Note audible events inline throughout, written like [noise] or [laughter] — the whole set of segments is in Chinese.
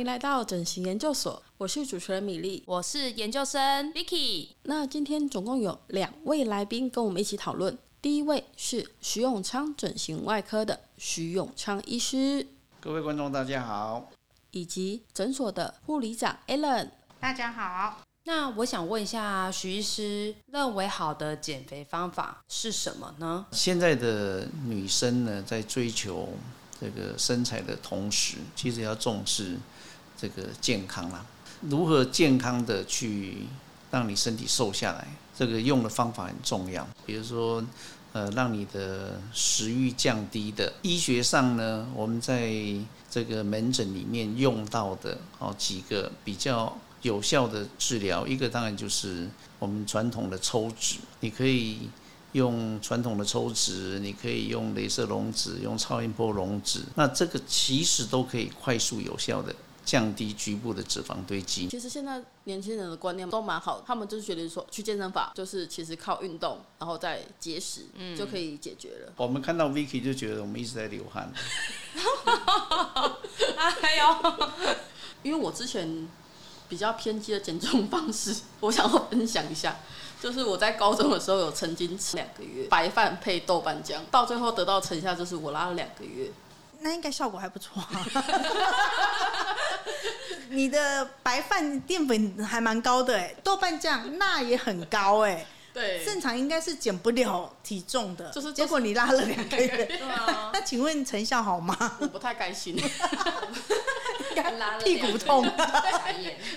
迎来到整形研究所，我是主持人米粒，我是研究生 Vicky。那今天总共有两位来宾跟我们一起讨论，第一位是徐永昌整形外科的徐永昌医师，各位观众大家好，以及诊所的护理长 Allen，大家好。那我想问一下，徐医师认为好的减肥方法是什么呢？现在的女生呢，在追求。这个身材的同时，其实要重视这个健康啦。如何健康的去让你身体瘦下来，这个用的方法很重要。比如说，呃，让你的食欲降低的。医学上呢，我们在这个门诊里面用到的哦几个比较有效的治疗，一个当然就是我们传统的抽脂，你可以。用传统的抽脂，你可以用镭射溶脂，用超音波溶脂，那这个其实都可以快速有效的降低局部的脂肪堆积。其实现在年轻人的观念都蛮好，他们就是觉得说去健身房就是其实靠运动，然后再节食，嗯，就可以解决了。我们看到 Vicky 就觉得我们一直在流汗。[laughs] 还有，因为我之前比较偏激的减重方式，我想要分享一下。就是我在高中的时候有曾经吃两个月白饭配豆瓣酱，到最后得到成效就是我拉了两个月，那应该效果还不错啊。[laughs] 你的白饭淀粉还蛮高的哎，豆瓣酱钠也很高哎，对，正常应该是减不了体重的，就是结果你拉了两个月，[laughs] 对啊，[laughs] 那请问成效好吗？我不太开心。[laughs] 屁股痛，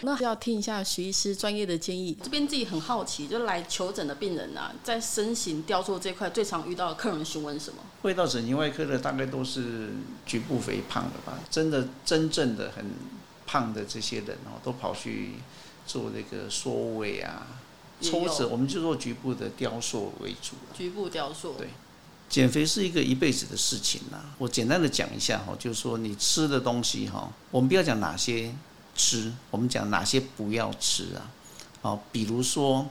那要听一下徐医师专业的建议。这边自己很好奇，就来求诊的病人啊，在身形雕塑这块最常遇到的客人询问什么？会到整形外科的大概都是局部肥胖的吧？真的真正的很胖的这些人哦，都跑去做那个缩胃啊、抽脂，我们就做局部的雕塑为主。局部雕塑，对。减肥是一个一辈子的事情呐。我简单的讲一下哈，就是说你吃的东西哈，我们不要讲哪些吃，我们讲哪些不要吃啊。哦，比如说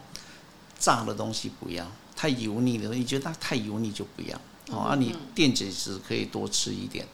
炸的东西不要，太油腻的，你觉得它太油腻就不要。哦，啊，你电解质可以多吃一点。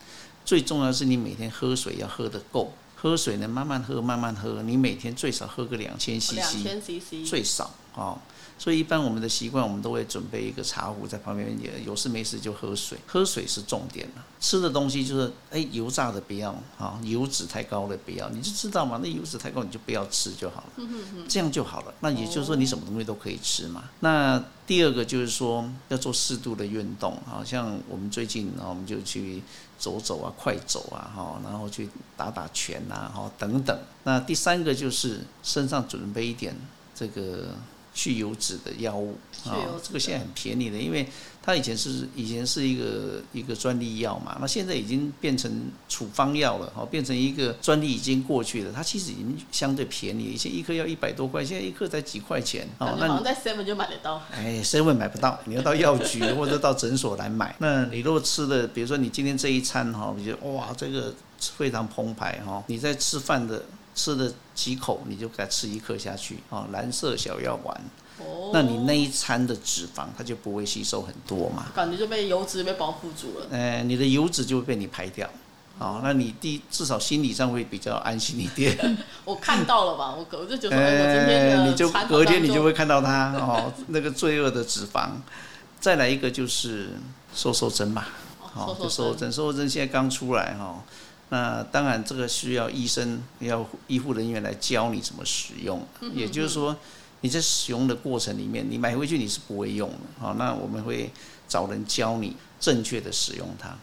最重要的是你每天喝水要喝得够，喝水呢慢慢喝慢慢喝，你每天最少喝个两千 CC，两千 CC 最少哦。所以一般我们的习惯，我们都会准备一个茶壶在旁边，也有事没事就喝水。喝水是重点了。吃的东西就是，哎，油炸的不要啊，油脂太高的不要，你就知道嘛，那油脂太高你就不要吃就好了，这样就好了。那也就是说你什么东西都可以吃嘛。那第二个就是说要做适度的运动，好像我们最近啊，我们就去走走啊，快走啊，哈，然后去打打拳啊，哈，等等。那第三个就是身上准备一点这个。去油脂的药物啊，这个现在很便宜的，因为它以前是以前是一个一个专利药嘛，那现在已经变成处方药了，哦，变成一个专利已经过去了，它其实已经相对便宜，以前一颗要一百多块，现在一颗才几块钱，哦，那在 Seven 就买得到，哎，Seven 买不到，你要到药局 [laughs] 或者到诊所来买。那你如果吃的，比如说你今天这一餐哈，你觉得哇，这个非常澎湃哈，你在吃饭的。吃了几口，你就给它吃一颗下去啊！蓝色小药丸，哦，那你那一餐的脂肪它就不会吸收很多嘛，感觉就被油脂被包覆住了。呃，你的油脂就会被你排掉，好，那你第至少心理上会比较安心一点。[laughs] 我看到了吧，我我就觉得我今天你就隔天你就会看到它哦，那个罪恶的脂肪。再来一个就是瘦瘦针嘛，好，瘦瘦针，瘦瘦针现在刚出来哈。那当然，这个需要医生要医护人员来教你怎么使用。也就是说，你在使用的过程里面，你买回去你是不会用的。好，那我们会找人教你正确的使用它。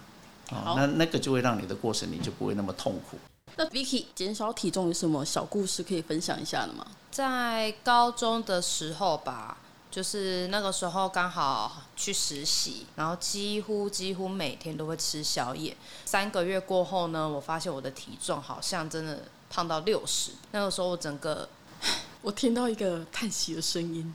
好，那那个就会让你的过程你就不会那么痛苦。那 Vicky 减少体重有什么小故事可以分享一下的吗？在高中的时候吧。就是那个时候刚好去实习，然后几乎几乎每天都会吃宵夜。三个月过后呢，我发现我的体重好像真的胖到六十。那个时候我整个，[sighs] 我听到一个叹息的声音。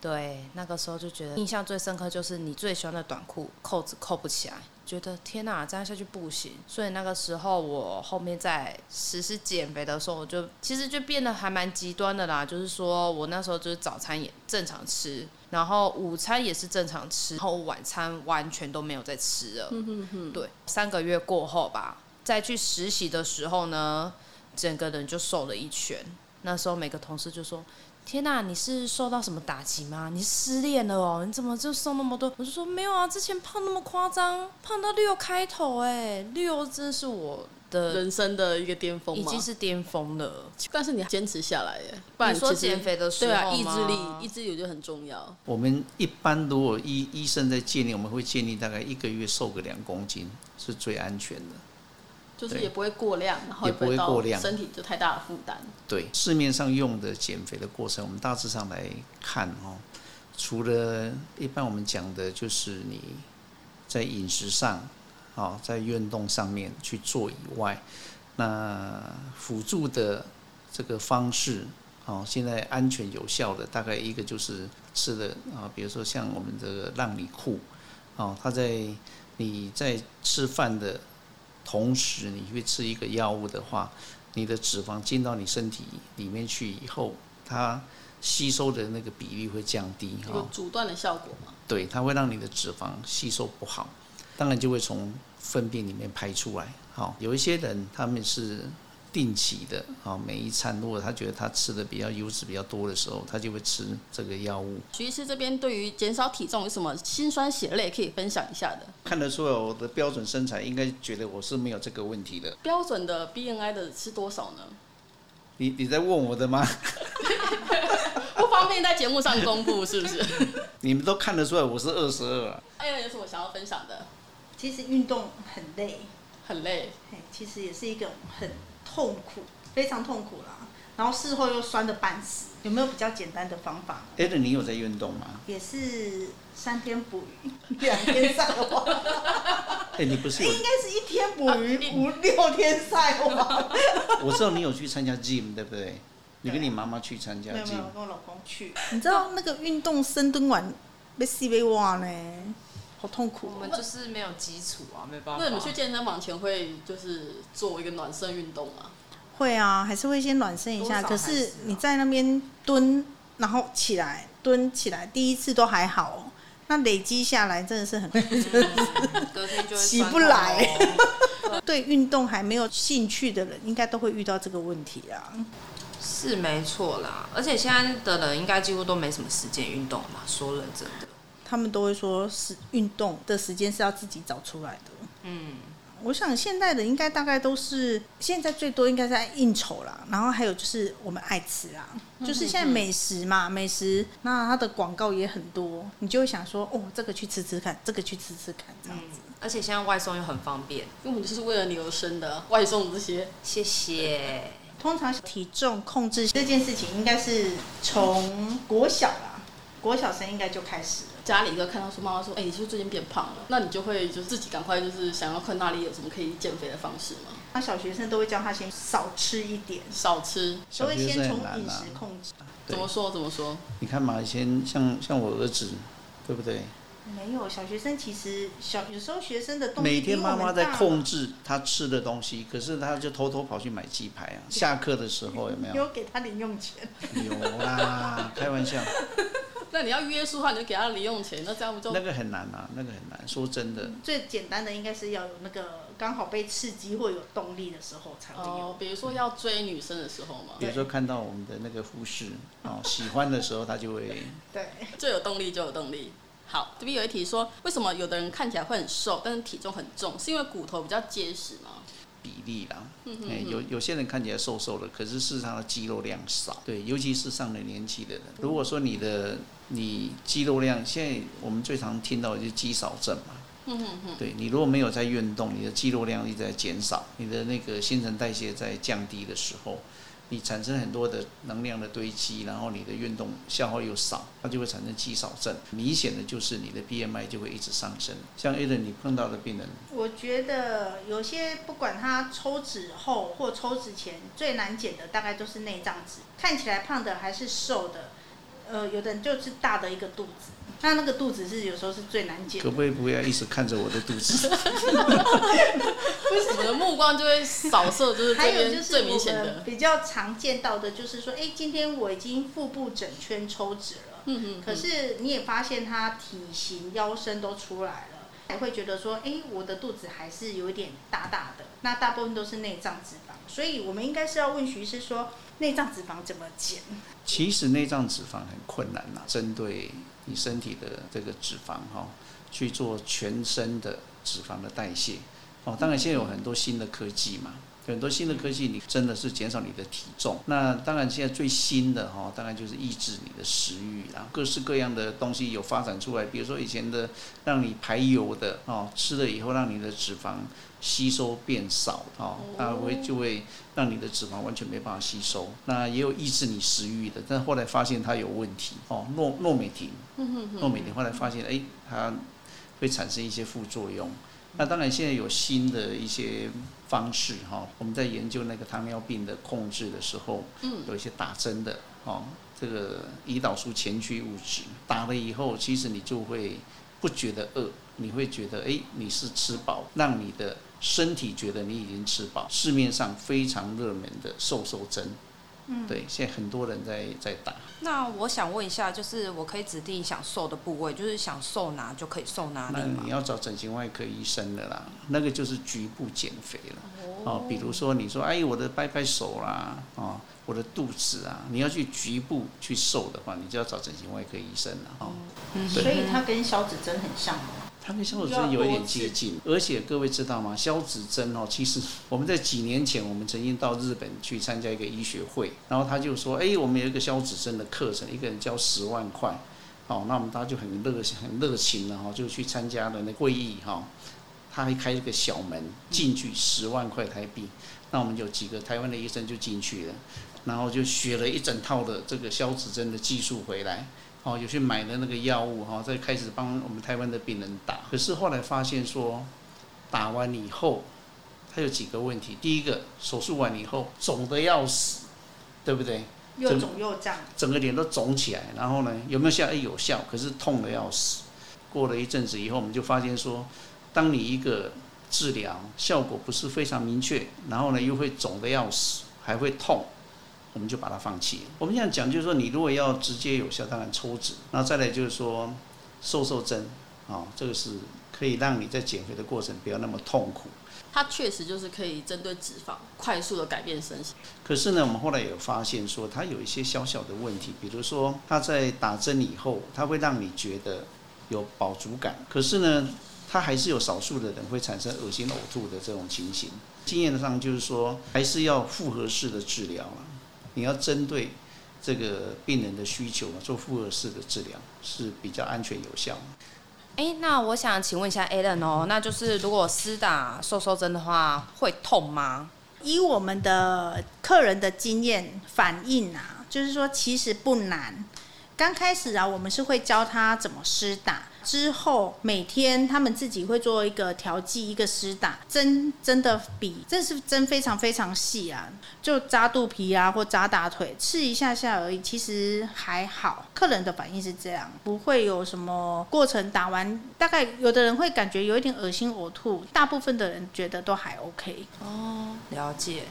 对，那个时候就觉得印象最深刻就是你最喜欢的短裤扣子扣不起来。觉得天哪，这样下去不行。所以那个时候，我后面在实施减肥的时候，我就其实就变得还蛮极端的啦。就是说我那时候就是早餐也正常吃，然后午餐也是正常吃，然后晚餐完全都没有再吃了。嗯哼哼。对，三个月过后吧，再去实习的时候呢，整个人就瘦了一圈。那时候每个同事就说：“天哪，你是受到什么打击吗？你失恋了哦？你怎么就瘦那么多？”我就说：“没有啊，之前胖那么夸张，胖到六开头，哎，六真是我。”的人生的一个巅峰，已经是巅峰了。但是你坚持下来耶，不然你说减肥的时候，对啊，意志力，意志力我觉得很重要。我们一般如果医医生在建议，我们会建议大概一个月瘦个两公斤是最安全的，就是也不会过量，然后也不会过量，身体就太大的负担。对，市面上用的减肥的过程，我们大致上来看哦，除了一般我们讲的就是你在饮食上。哦，在运动上面去做以外，那辅助的这个方式，哦，现在安全有效的大概一个就是吃的啊，比如说像我们的让你酷，哦，它在你在吃饭的同时，你会吃一个药物的话，你的脂肪进到你身体里面去以后，它吸收的那个比例会降低，有阻断的效果吗？对，它会让你的脂肪吸收不好。当然就会从粪便里面排出来。好，有一些人他们是定期的，啊，每一餐如果他觉得他吃的比较油脂比较多的时候，他就会吃这个药物。徐医师这边对于减少体重有什么辛酸血泪可以分享一下的？看得出来我的标准身材，应该觉得我是没有这个问题的。标准的 BMI 的是多少呢？你你在问我的吗？[laughs] 不方便在节目上公布，是不是？[laughs] 你们都看得出来我是二十二。哎呀，有什么想要分享的？其实运动很累，很累。其实也是一个很痛苦，非常痛苦啦。然后事后又酸的半死。有没有比较简单的方法？艾伦你有在运动吗？也是三天捕鱼，[laughs] 两天晒网。[laughs] 哎，你不是有？应该是一天捕鱼，五六天晒网。[laughs] 我知道你有去参加 gym，对不对？你跟你妈妈去参加 gym。没有，跟我老公去。你知道那个运动深蹲完被 C 被挖呢？好痛苦，我们就是没有基础啊，没办法。那你们去健身房前会就是做一个暖身运动吗？会啊，还是会先暖身一下。可是你在那边蹲，然后起来蹲起来，第一次都还好，那累积下来真的是很，[laughs] 隔天就起不来。[laughs] 对运动还没有兴趣的人，应该都会遇到这个问题啊。是没错啦，而且现在的人应该几乎都没什么时间运动嘛，说认真的。他们都会说是运动的时间是要自己找出来的。嗯，我想现在的应该大概都是现在最多应该在应酬啦，然后还有就是我们爱吃啊，就是现在美食嘛，美食那它的广告也很多，你就会想说哦，这个去吃吃看，这个去吃吃看这样子。而且现在外送又很方便，因为我们就是为了你而生的外送这些。谢谢。通常体重控制这件事情应该是从国小啦，国小生应该就开始了。家里一个看到说妈妈说，哎、欸，你是不是最近变胖了？那你就会就是自己赶快就是想要看那里有什么可以减肥的方式吗？那小学生都会教他先少吃一点，少吃，都会先从饮食控制。怎么说？怎么说？你看嘛，以前像像我儿子，对不对？没有，小学生其实小有时候学生的动每天妈妈在控制他吃的东西，可是他就偷偷跑去买鸡排啊。下课的时候有没有？[laughs] 有给他零用钱？有啦，开玩笑。那你要约束他，你就给他零用钱，那这样不就？那个很难啊，那个很难。说真的，最简单的应该是要有那个刚好被刺激或有动力的时候才会有。哦，比如说要追女生的时候嘛。比如说看到我们的那个护士哦，喜欢的时候他就会。对。最有动力就有动力。好，这边有一题说，为什么有的人看起来会很瘦，但是体重很重？是因为骨头比较结实吗？比例啦，嗯哼哼，有有些人看起来瘦瘦的，可是事实上的肌肉量少。对，尤其是上了年纪的人。如果说你的你肌肉量，现在我们最常听到的就是肌少症嘛。嗯哼哼。对，你如果没有在运动，你的肌肉量一直在减少，你的那个新陈代谢在降低的时候。你产生很多的能量的堆积，然后你的运动消耗又少，它就会产生肌少症。明显的就是你的 BMI 就会一直上升。像 Alan 你碰到的病人，我觉得有些不管他抽脂后或抽脂前，最难减的大概都是内脏脂，看起来胖的还是瘦的，呃，有的人就是大的一个肚子。那那个肚子是有时候是最难减。可不可以不要一直看着我的肚子？[laughs] 不是，我的目光就会扫射，就是这边最明显的。比较常见到的就是说，哎、欸，今天我已经腹部整圈抽脂了，嗯哼嗯，可是你也发现他体型、腰身都出来了，还会觉得说，哎，我的肚子还是有一点大大的，那大部分都是内脏脂肪，所以我们应该是要问徐医师说，内脏脂肪怎么减？其实内脏脂肪很困难呐，针对你身体的这个脂肪哈，去做全身的脂肪的代谢。哦，当然现在有很多新的科技嘛。很多新的科技，你真的是减少你的体重。那当然，现在最新的哈，当然就是抑制你的食欲啦。各式各样的东西有发展出来，比如说以前的让你排油的哦，吃了以后让你的脂肪吸收变少哦，那会就会让你的脂肪完全没办法吸收。那也有抑制你食欲的，但后来发现它有问题哦，诺诺美婷，诺美婷后来发现哎，它会产生一些副作用。那当然，现在有新的一些方式哈，我们在研究那个糖尿病的控制的时候，嗯，有一些打针的哦，这个胰岛素前驱物质打了以后，其实你就会不觉得饿，你会觉得哎，你是吃饱，让你的身体觉得你已经吃饱。市面上非常热门的瘦瘦针。嗯，对，现在很多人在在打。那我想问一下，就是我可以指定想瘦的部位，就是想瘦哪就可以瘦哪里吗？那你要找整形外科医生的啦，那个就是局部减肥了。哦，比如说你说，哎，我的掰掰手啦，哦，我的肚子啊，你要去局部去瘦的话，你就要找整形外科医生了。哦，嗯，所以它跟消脂针很像吗？它跟消脂针有一点接近，而且各位知道吗？消脂针哦，其实我们在几年前，我们曾经到日本去参加一个医学会，然后他就说，哎，我们有一个消脂针的课程，一个人交十万块，好，那我们大家就很热很热情的哈，就去参加了那会议哈。他还开一个小门进去十万块台币，那我们有几个台湾的医生就进去了，然后就学了一整套的这个消脂针的技术回来。哦，有去买的那个药物哈，再开始帮我们台湾的病人打。可是后来发现说，打完以后，它有几个问题。第一个，手术完以后肿得要死，对不对？又肿又胀，整个脸都肿起来。然后呢，有没有效？哎，有效，可是痛得要死。过了一阵子以后，我们就发现说，当你一个治疗效果不是非常明确，然后呢又会肿得要死，还会痛。我们就把它放弃。我们现在讲就是说，你如果要直接有效，当然抽脂，然后再来就是说，瘦瘦针，啊，这个是可以让你在减肥的过程不要那么痛苦。它确实就是可以针对脂肪快速的改变身形。可是呢，我们后来有发现说，它有一些小小的问题，比如说，它在打针以后，它会让你觉得有饱足感，可是呢，它还是有少数的人会产生恶心呕吐的这种情形。经验上就是说，还是要复合式的治疗。你要针对这个病人的需求做复合式的治疗是比较安全有效。哎，那我想请问一下 Alan 哦，那就是如果施打瘦瘦针的话，会痛吗？以我们的客人的经验反应啊，就是说其实不难。刚开始啊，我们是会教他怎么施打。之后每天他们自己会做一个调剂，一个施打针，真的比这是针非常非常细啊，就扎肚皮啊或扎大腿，刺一下下而已，其实还好。客人的反应是这样，不会有什么过程打完，大概有的人会感觉有一点恶心呕吐，大部分的人觉得都还 OK。哦，了解。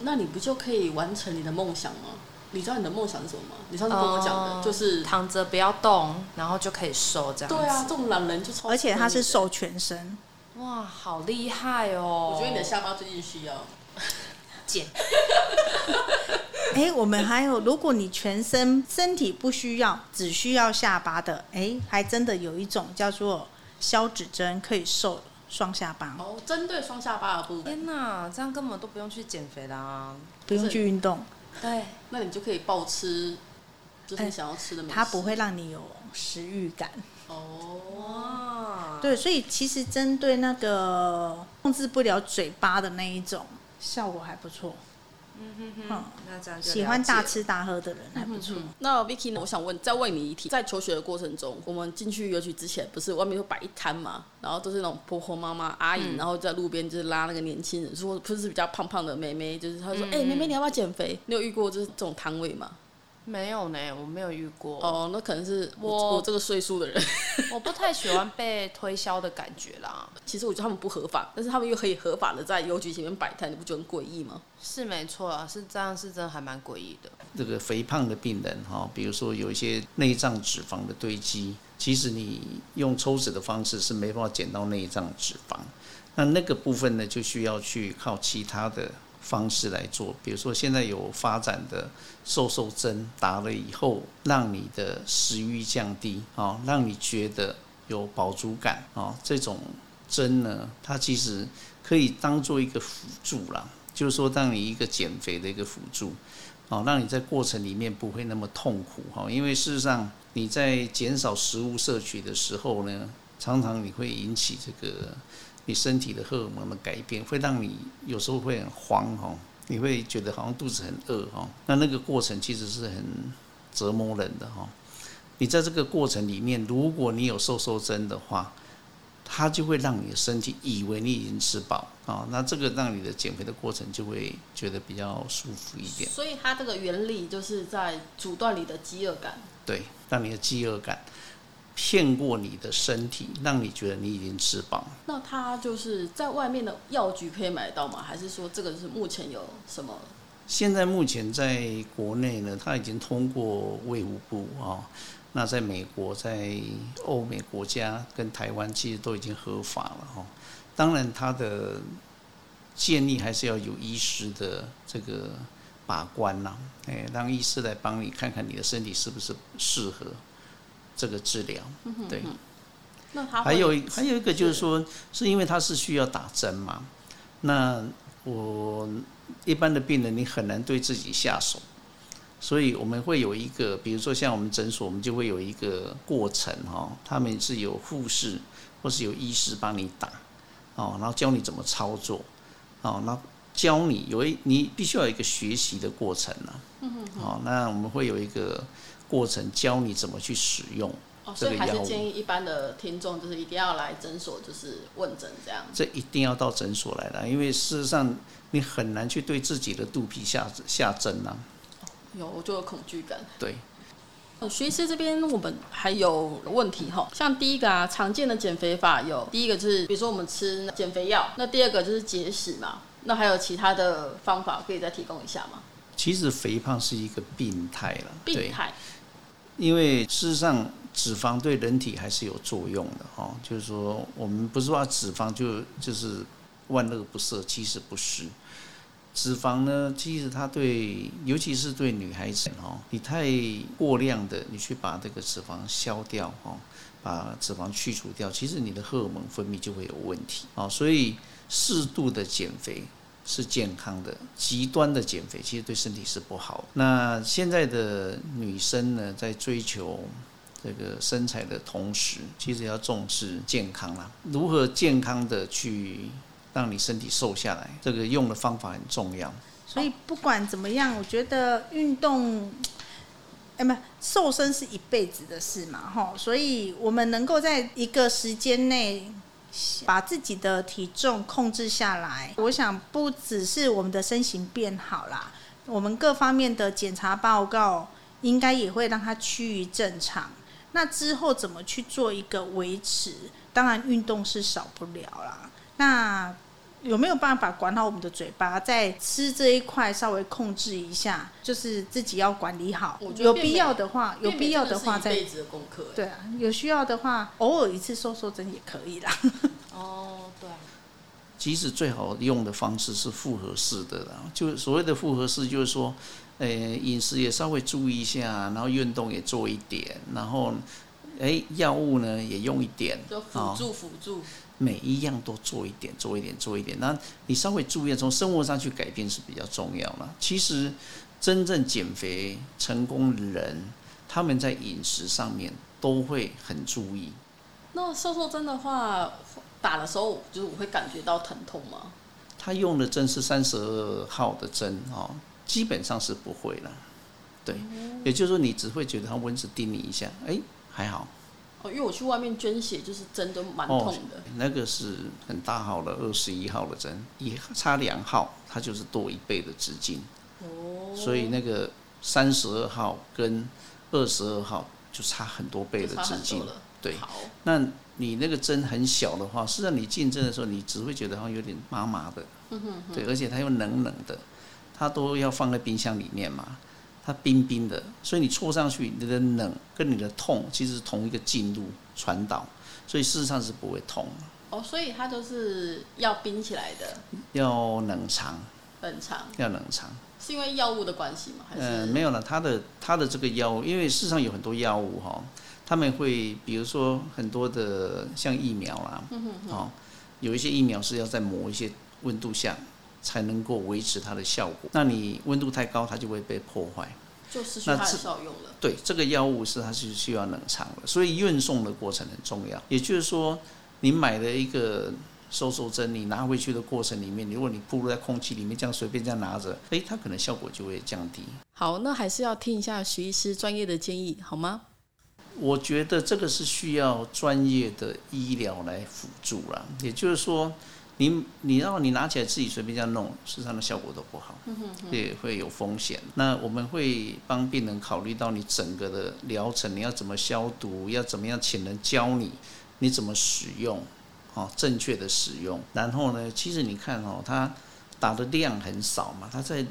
那你不就可以完成你的梦想吗？你知道你的梦想是什么吗？你上次跟我讲的，呃、就是躺着不要动，然后就可以瘦这样子。对啊，这种懒人就超。而且他是瘦全身。哇，好厉害哦！我觉得你的下巴最近需要减。[laughs] 哎、欸，我们还有，如果你全身身体不需要，只需要下巴的，哎、欸，还真的有一种叫做消脂针，可以瘦双下巴。哦，针对双下巴的部分。天哪，这样根本都不用去减肥啦，不用去运动。对，那你就可以暴吃，就是你想要吃的美食。它不会让你有食欲感。哦，对，所以其实针对那个控制不了嘴巴的那一种，效果还不错。嗯哼哼，那这样喜欢大吃大喝的人还不错。那 Vicky 呢？我想问，再问你一题，在求学的过程中，我们进去邮局之前，不是外面会摆一摊嘛？然后都是那种婆婆妈妈阿姨，然后在路边就是拉那个年轻人，说不是比较胖胖的妹妹，就是她说，哎，妹妹你要不要减肥？你有遇过就是这种摊位吗？没有呢，我没有遇过。哦，那可能是我我这个岁数的人，[laughs] 我不太喜欢被推销的感觉啦。其实我觉得他们不合法，但是他们又可以合法的在邮局前面摆摊，你不觉得很诡异吗？是没错啊，是这样，是真的还蛮诡异的。这个肥胖的病人哈，比如说有一些内脏脂肪的堆积，其实你用抽脂的方式是没办法减到内脏脂肪，那那个部分呢，就需要去靠其他的方式来做，比如说现在有发展的瘦瘦针，打了以后让你的食欲降低啊，让你觉得有饱足感啊，这种针呢，它其实可以当做一个辅助啦，就是说当你一个减肥的一个辅助，啊，让你在过程里面不会那么痛苦哈，因为事实上你在减少食物摄取的时候呢，常常你会引起这个。你身体的荷尔蒙的改变，会让你有时候会很慌哈，你会觉得好像肚子很饿哈。那那个过程其实是很折磨人的哈。你在这个过程里面，如果你有瘦瘦针的话，它就会让你的身体以为你已经吃饱啊，那这个让你的减肥的过程就会觉得比较舒服一点。所以它这个原理就是在阻断你的饥饿感。对，让你的饥饿感。骗过你的身体，让你觉得你已经吃饱。那它就是在外面的药局可以买到吗？还是说这个是目前有什么？现在目前在国内呢，它已经通过卫福部啊。那在美国、在欧美国家跟台湾，其实都已经合法了哈。当然，它的建议还是要有医师的这个把关呐，哎，让医师来帮你看看你的身体是不是适合。这个治疗，对。那他还有还有一个就是说，是因为他是需要打针嘛。那我一般的病人，你很难对自己下手，所以我们会有一个，比如说像我们诊所，我们就会有一个过程哈。他们是有护士或是有医师帮你打，哦，然后教你怎么操作，哦，然后教你有一你必须要有一个学习的过程呢。好，那我们会有一个。过程教你怎么去使用哦，所以还是建议一般的听众就是一定要来诊所，就是问诊这样。这一定要到诊所来了，因为事实上你很难去对自己的肚皮下下针呐。有，我就有恐惧感。对。徐医师这边我们还有问题哈，像第一个啊，常见的减肥法有第一个就是，比如说我们吃减肥药，那第二个就是节食嘛，那还有其他的方法可以再提供一下吗？其实肥胖是一个病态了，病态。因为事实上，脂肪对人体还是有作用的哈。就是说，我们不是说脂肪就就是万恶不赦，其实不是。脂肪呢，其实它对，尤其是对女孩子哈，你太过量的，你去把这个脂肪消掉哈，把脂肪去除掉，其实你的荷尔蒙分泌就会有问题啊。所以适度的减肥。是健康的，极端的减肥其实对身体是不好。那现在的女生呢，在追求这个身材的同时，其实要重视健康啦。如何健康的去让你身体瘦下来，这个用的方法很重要。所以不管怎么样，我觉得运动，哎，不，瘦身是一辈子的事嘛，哈。所以我们能够在一个时间内。把自己的体重控制下来，我想不只是我们的身形变好啦，我们各方面的检查报告应该也会让它趋于正常。那之后怎么去做一个维持？当然运动是少不了啦。那有没有办法管好我们的嘴巴，在吃这一块稍微控制一下？就是自己要管理好。有必要的话，有必要的话再。一辈子的功课。对啊，有需要的话，偶尔一次瘦瘦针也可以啦。哦，对。其实最好用的方式是复合式的啦，就所谓的复合式，就是说，呃，饮食也稍微注意一下，然后运动也做一点，然后，哎，药物呢也用一点，就辅助辅助。每一样都做一点，做一点，做一点。那你稍微注意，从生活上去改变是比较重要的。其实，真正减肥成功的人，他们在饮食上面都会很注意。那瘦瘦针的话，打的时候就是我会感觉到疼痛吗？他用的针是三十二号的针哦，基本上是不会了。对，也就是说你只会觉得他蚊子叮你一下，哎，还好。哦，因为我去外面捐血，就是针都蛮痛的。哦，那个是很大号的二十一号的针，一差两号，它就是多一倍的直径。哦。所以那个三十二号跟二十二号就差很多倍的直径。对。那你那个针很小的话，实际上你进针的时候，你只会觉得好像有点麻麻的。嗯哼哼。对，而且它又冷冷的，它都要放在冰箱里面嘛。它冰冰的，所以你戳上去，你的冷跟你的痛其实是同一个进入传导，所以事实上是不会痛。哦，所以它就是要冰起来的，要冷藏，冷藏，要冷藏，是因为药物的关系吗？还是？呃，没有了，它的它的这个药物，因为事实上有很多药物哈，他们会比如说很多的像疫苗啦，嗯哼哼，哦，有一些疫苗是要在某一些温度下。才能够维持它的效果。那你温度太高，它就会被破坏，就失去它的效用了。对，这个药物是它是需要冷藏的，所以运送的过程很重要。也就是说，你买了一个收缩针，你拿回去的过程里面，如果你暴露在空气里面，这样随便这样拿着，诶，它可能效果就会降低。好，那还是要听一下徐医师专业的建议，好吗？我觉得这个是需要专业的医疗来辅助了。也就是说。你你让你拿起来自己随便这样弄，事实上的效果都不好，也会有风险。那我们会帮病人考虑到你整个的疗程，你要怎么消毒，要怎么样请人教你，你怎么使用，哦，正确的使用。然后呢，其实你看哦，它打的量很少嘛，它在。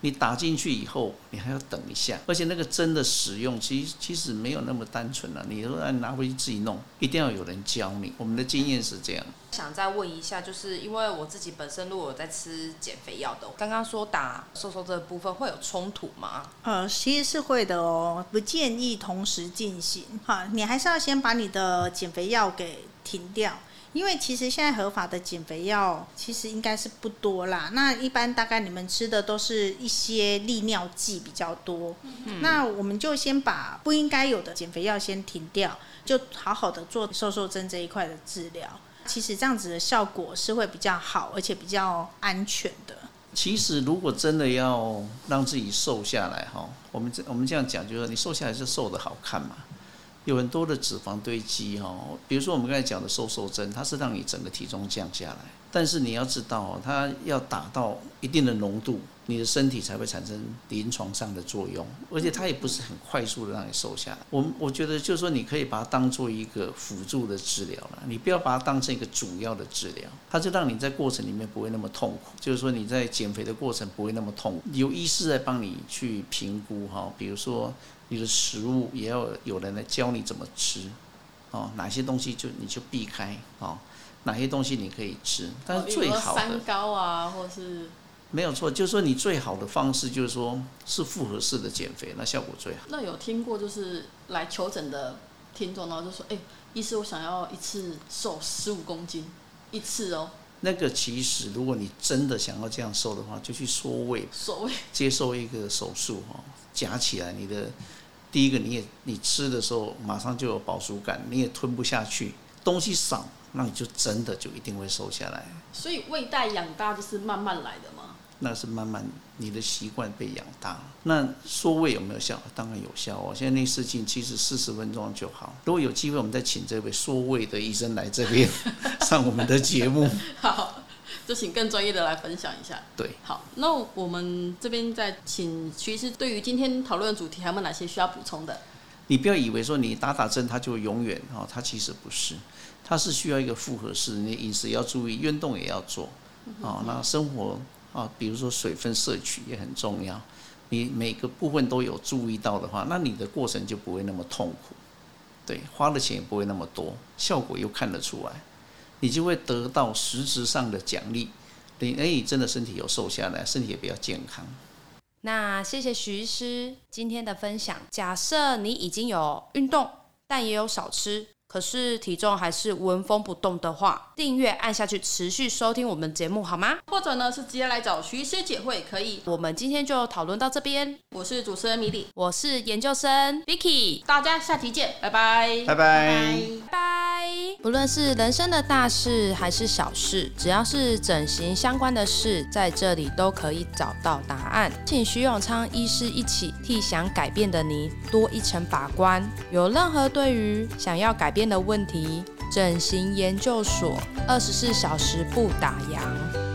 你打进去以后，你还要等一下，而且那个针的使用，其实其实没有那么单纯了。你说拿回去自己弄，一定要有人教你。我们的经验是这样。想再问一下，就是因为我自己本身如果有在吃减肥药的，刚刚说打瘦瘦这个部分会有冲突吗？呃，其实是会的哦，不建议同时进行。哈，你还是要先把你的减肥药给停掉。因为其实现在合法的减肥药其实应该是不多啦，那一般大概你们吃的都是一些利尿剂比较多，嗯，那我们就先把不应该有的减肥药先停掉，就好好的做瘦瘦针这一块的治疗。其实这样子的效果是会比较好，而且比较安全的。其实如果真的要让自己瘦下来哈，我们这我们这样讲，就是你瘦下来是瘦的好看嘛。有很多的脂肪堆积哈，比如说我们刚才讲的瘦瘦针，它是让你整个体重降下来，但是你要知道哦，它要达到一定的浓度，你的身体才会产生临床上的作用，而且它也不是很快速的让你瘦下来。我我觉得就是说，你可以把它当做一个辅助的治疗了，你不要把它当成一个主要的治疗，它就让你在过程里面不会那么痛苦，就是说你在减肥的过程不会那么痛苦，有医师来帮你去评估哈，比如说。你的食物也要有人来教你怎么吃，哦，哪些东西就你就避开，哦，哪些东西你可以吃，但是最好的三高啊，或是没有错，就是说你最好的方式就是说是复合式的减肥，那效果最好。那有听过就是来求诊的听众，然后就说，哎，医师，我想要一次瘦十五公斤，一次哦。那个其实如果你真的想要这样瘦的话，就去缩胃，缩胃，接受一个手术哈，夹起来你的。第一个，你也你吃的时候马上就有饱足感，你也吞不下去，东西少，那你就真的就一定会瘦下来。所以胃袋养大就是慢慢来的吗？那是慢慢你的习惯被养大。那缩胃有没有效？当然有效哦。现在内视镜其实四十分钟就好。如果有机会，我们再请这位缩胃的医生来这边 [laughs] 上我们的节目。[laughs] 好。就请更专业的来分享一下。对，好，那我们这边再请徐医师，对于今天讨论的主题，还有哪些需要补充的？你不要以为说你打打针，它就永远哦，它其实不是，它是需要一个复合式，你饮食要注意，运动也要做，哦，那生活啊，比如说水分摄取也很重要，你每个部分都有注意到的话，那你的过程就不会那么痛苦，对，花的钱也不会那么多，效果又看得出来。你就会得到实质上的奖励，你哎，真的身体有瘦下来，身体也比较健康。那谢谢徐医师今天的分享。假设你已经有运动，但也有少吃。可是体重还是纹风不动的话，订阅按下去，持续收听我们节目好吗？或者呢是直接来找徐医师姐会可以。我们今天就讨论到这边。我是主持人米莉，我是研究生 Vicky，大家下期见，拜拜，拜拜，拜拜。不论是人生的大事还是小事，只要是整形相关的事，在这里都可以找到答案。请徐永昌医师一起替想改变的你多一层把关。有任何对于想要改变的问题，整形研究所二十四小时不打烊。